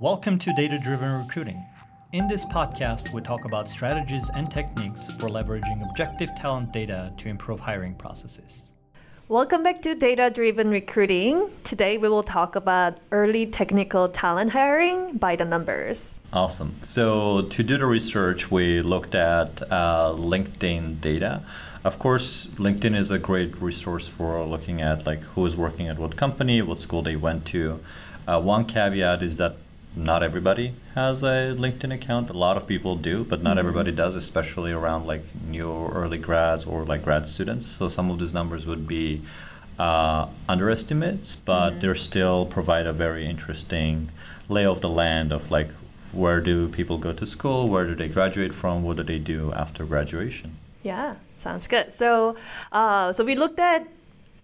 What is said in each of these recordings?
Welcome to Data Driven Recruiting. In this podcast, we talk about strategies and techniques for leveraging objective talent data to improve hiring processes. Welcome back to Data Driven Recruiting. Today we will talk about early technical talent hiring by the numbers. Awesome. So, to do the research, we looked at uh, LinkedIn data. Of course, LinkedIn is a great resource for looking at like who is working at what company, what school they went to. Uh, one caveat is that not everybody has a LinkedIn account. A lot of people do, but not mm-hmm. everybody does, especially around like new early grads or like grad students. So some of these numbers would be uh, underestimates, but mm-hmm. they still provide a very interesting lay of the land of like where do people go to school, where do they graduate from, what do they do after graduation. Yeah, sounds good. So, uh, so we looked at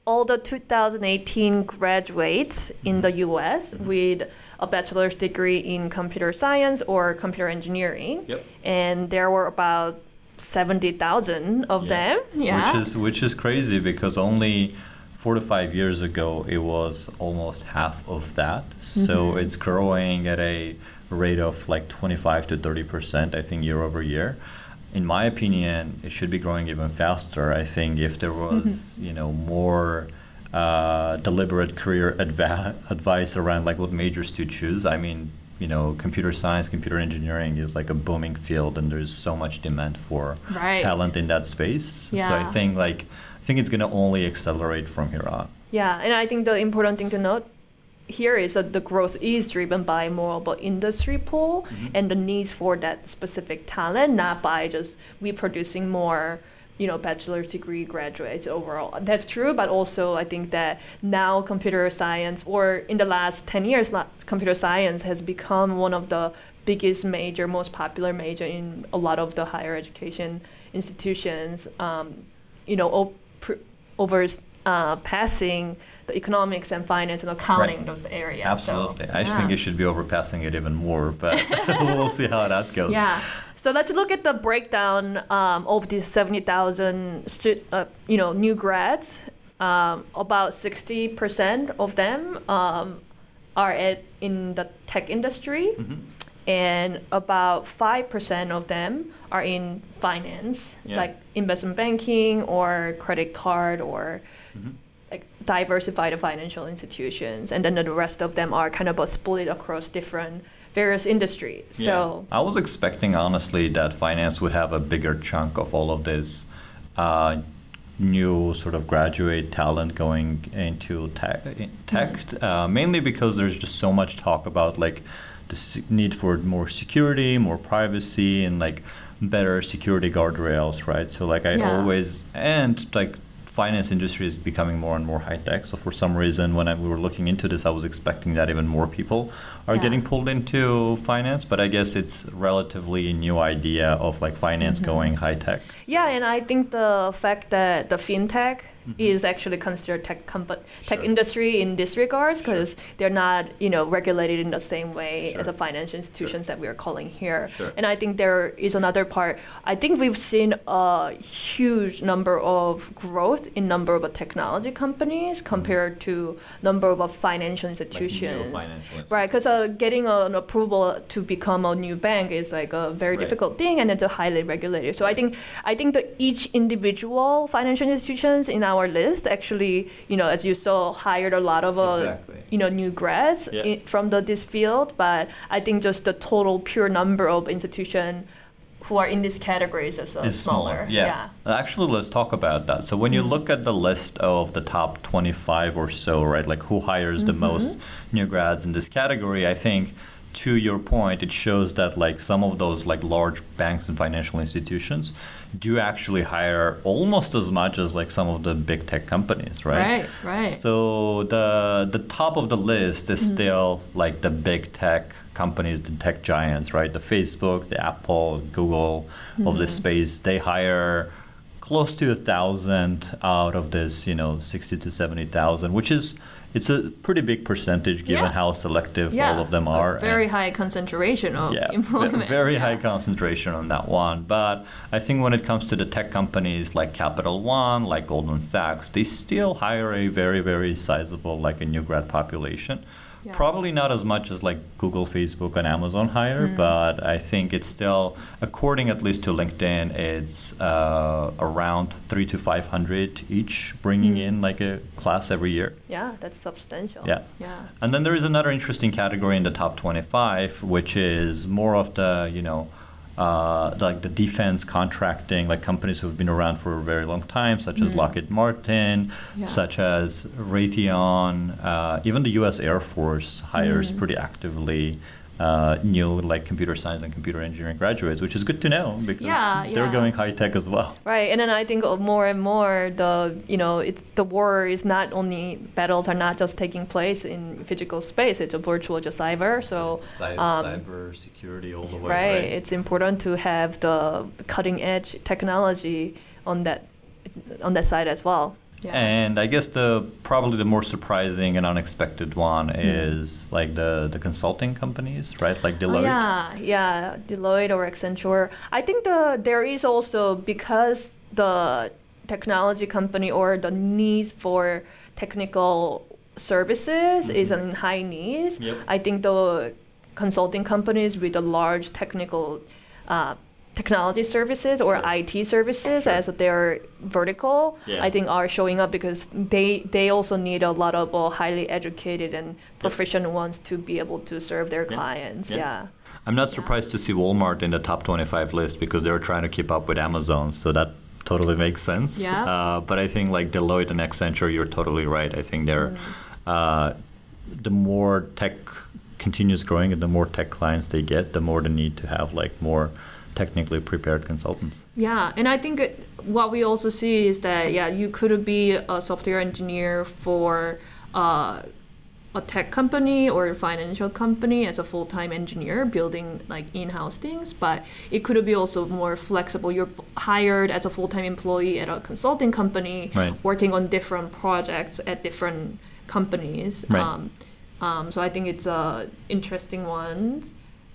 all the 2018 graduates in the U.S. With a bachelor's degree in computer science or computer engineering. Yep. And there were about 70,000 of yeah. them. Yeah. Which is which is crazy because only 4 to 5 years ago it was almost half of that. So mm-hmm. it's growing at a rate of like 25 to 30% I think year over year. In my opinion, it should be growing even faster. I think if there was, mm-hmm. you know, more uh, deliberate career adva- advice around like what majors to choose. I mean, you know, computer science, computer engineering is like a booming field, and there's so much demand for right. talent in that space. Yeah. So I think like I think it's gonna only accelerate from here on. Yeah, and I think the important thing to note here is that the growth is driven by more of an industry pool mm-hmm. and the needs for that specific talent, not by just we producing more you know bachelor's degree graduates overall that's true but also i think that now computer science or in the last 10 years computer science has become one of the biggest major most popular major in a lot of the higher education institutions um, you know op- over uh, passing the economics and finance and accounting right. those areas. Absolutely. So, I yeah. think you should be overpassing it even more, but we'll see how that goes. Yeah. So let's look at the breakdown um, of these 70,000 stu- uh, you know, new grads. Um, about 60% of them um, are at, in the tech industry. Mm-hmm and about 5% of them are in finance, yeah. like investment banking or credit card or mm-hmm. like diversified financial institutions. And then the rest of them are kind of split across different various industries. Yeah. So I was expecting honestly that finance would have a bigger chunk of all of this uh, new sort of graduate talent going into tech, tech mm-hmm. uh, mainly because there's just so much talk about like the need for more security, more privacy, and like better security guardrails, right? So like I yeah. always and like finance industry is becoming more and more high tech. So for some reason, when I, we were looking into this, I was expecting that even more people are yeah. getting pulled into finance. But I guess it's relatively new idea of like finance mm-hmm. going high tech. Yeah, and I think the fact that the fintech mm-hmm. is actually considered tech comp- tech sure. industry in this regards because sure. they're not you know regulated in the same way sure. as the financial institutions that we are calling here. And I think there is another part. I think we've seen a huge number of growth in number of technology companies mm-hmm. compared to number of financial institutions. Like financial right, because uh, getting an approval to become a new bank is like a very right. difficult thing, and it's a highly regulated. So I think I think that each individual financial institutions in our our list actually, you know, as you saw, hired a lot of, uh, exactly. you know, new grads yeah. in, from the, this field. But I think just the total pure number of institution who are in these categories is, uh, is smaller. smaller. Yeah. yeah. Actually, let's talk about that. So when you mm-hmm. look at the list of the top 25 or so, right, like who hires mm-hmm. the most new grads in this category, I think – to your point, it shows that like some of those like large banks and financial institutions do actually hire almost as much as like some of the big tech companies, right? Right, right. So the the top of the list is mm-hmm. still like the big tech companies, the tech giants, right? The Facebook, the Apple, Google mm-hmm. of this space. They hire close to a thousand out of this, you know, sixty to seventy thousand, which is it's a pretty big percentage given yeah. how selective yeah. all of them are. A very and, high concentration of yeah, employment. Very high concentration on that one. But I think when it comes to the tech companies like Capital One, like Goldman Sachs, they still hire a very, very sizable, like a new grad population. Yeah. Probably not as much as like Google, Facebook, and Amazon hire, Mm. but I think it's still, according at least to LinkedIn, it's uh, around three to five hundred each, bringing Mm. in like a class every year. Yeah, that's substantial. Yeah. Yeah. And then there is another interesting category in the top 25, which is more of the, you know, uh, like the defense contracting, like companies who've been around for a very long time, such as Mhm. Lockheed Martin, Yeah. such as Raytheon, uh, even the U.S. Air Force hires Mhm. pretty actively. Uh, new like computer science and computer engineering graduates, which is good to know because Yeah, they're yeah. going high tech as well. Right, and then I think more and more the you know it's the war is not only battles are not just taking place in physical space; it's a virtual just cyber. So um, cyber security all the way. right, it's important to have the cutting edge technology on that on that side as well. Yeah. And I guess the probably the more surprising and unexpected one Hmm. is like the the consulting companies, right? Like Oh, Deloitte. yeah, yeah, Deloitte or Accenture. I think the there is also because the technology company or the needs for technical services is in high needs. Yep. I think the consulting companies with the large technical uh, technology services or Sure. IT services Sure. as their vertical, Yeah. I think are showing up because they they also need a lot of uh, highly educated and proficient ones to be able to serve their Yeah. clients. Yeah. Yeah. I'm not surprised to see Walmart in the top 25 list because they're trying to keep up with Amazon. So that totally makes sense. Yeah. Uh, but I think like Deloitte and Accenture, you're totally right. I think they're Mm. uh, the more tech continues growing and the more tech clients they get, the more the need to have like more technically prepared consultants. Yeah, and I think what we also see is that yeah, you could be a software engineer for uh, a tech company or a financial company as a full-time engineer building like in-house things, but it could be also more flexible. You're f- hired as a full-time employee at a consulting company, Right. working on different projects at different companies. Right. Um, um, so I think it's a interesting one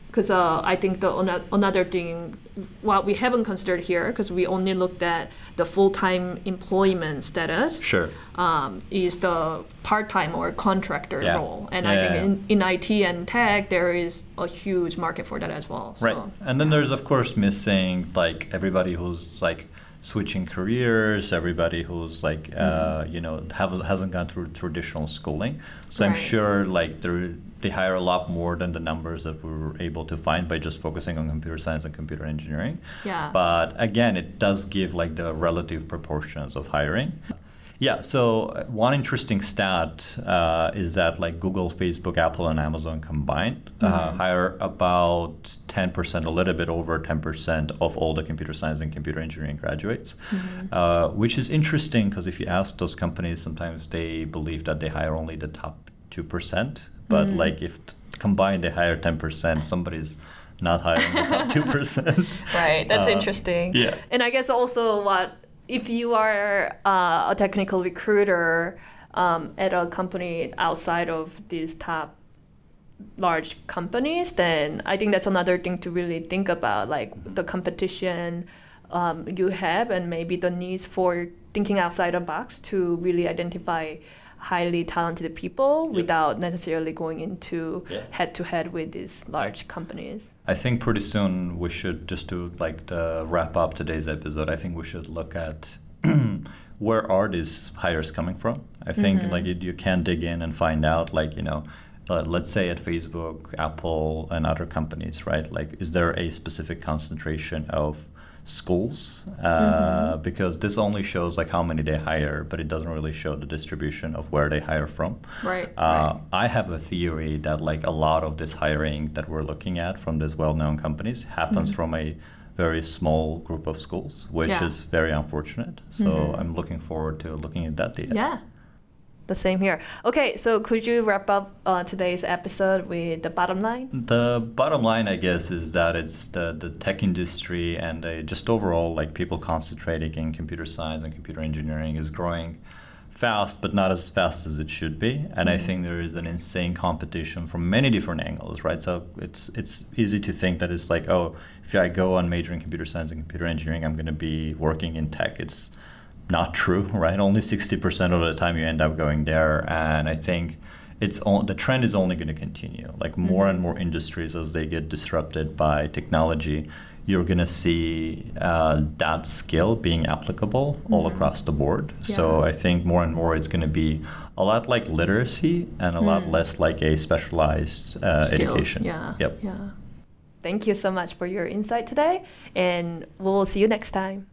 because uh, I think the ano- another thing what we haven't considered here because we only looked at the full-time employment status Sure. um, is the part-time or contractor Yeah. role and Yeah, I yeah, think in, in IT and tech there is a huge market for that as well so Right. And then there's of course missing like everybody who's like switching careers, everybody who's like uh, you know have, hasn't gone through traditional schooling. So I'm sure like they they hire a lot more than the numbers that we were able to find by just focusing on computer science and computer engineering. Yeah. But again, it does give like the relative proportions of hiring. Yeah, so uh, one interesting stat uh, is that like Google, Facebook, Apple, and Amazon combined uh, hire about 10%, a little bit over 10% of all the computer science and computer engineering graduates, uh, which is interesting because if you ask those companies, sometimes they believe that they hire only the top 2%. But like if combined they hire 10%, somebody's not hiring the top 2%. right that's Uh, interesting yeah. and I guess also what if you are uh, a technical recruiter um, at a company outside of these top large companies, then I think that's another thing to really think about, like the competition um, you have, and maybe the needs for thinking outside the box to really identify highly talented people Yep. without necessarily going into Yeah. head to head with these large companies. I think pretty soon we should just to like to wrap up today's episode. I think we should look at where are these hires coming from. I think like you, you can dig in and find out like you know. Uh, let's say at Facebook, Apple, and other companies, right? Like, is there a specific concentration of schools? Uh, Because this only shows like how many they hire, but it doesn't really show the distribution of where they hire from. Right, Uh, I have a theory that like a lot of this hiring that we're looking at from these well-known companies happens from a very small group of schools, which Yeah. is very unfortunate. So I'm looking forward to looking at that data. Yeah. The same here. Okay, so could you wrap up uh, today's episode with the bottom line? The bottom line, I guess, is that it's the, the tech industry and uh, just overall like people concentrating in computer science and computer engineering is growing fast, but not as fast as it should be. And I think there is an insane competition from many different angles, right? So it's it's easy to think that it's like, oh, if I go on majoring computer science and computer engineering, I'm going to be working in tech. It's not true, right? Only 60% of the time you end up going there. And I think it's all, the trend is only going to continue. Like more Mm-hmm. and more industries as they get disrupted by technology, you're going to see uh, that skill being applicable all across the board. So Mm-hmm. I think more and more it's going to be a lot like literacy and a lot less like a specialized uh, education. Mm. Yeah. Yep. Yeah. Thank you so much for your insight today, and we'll see you next time.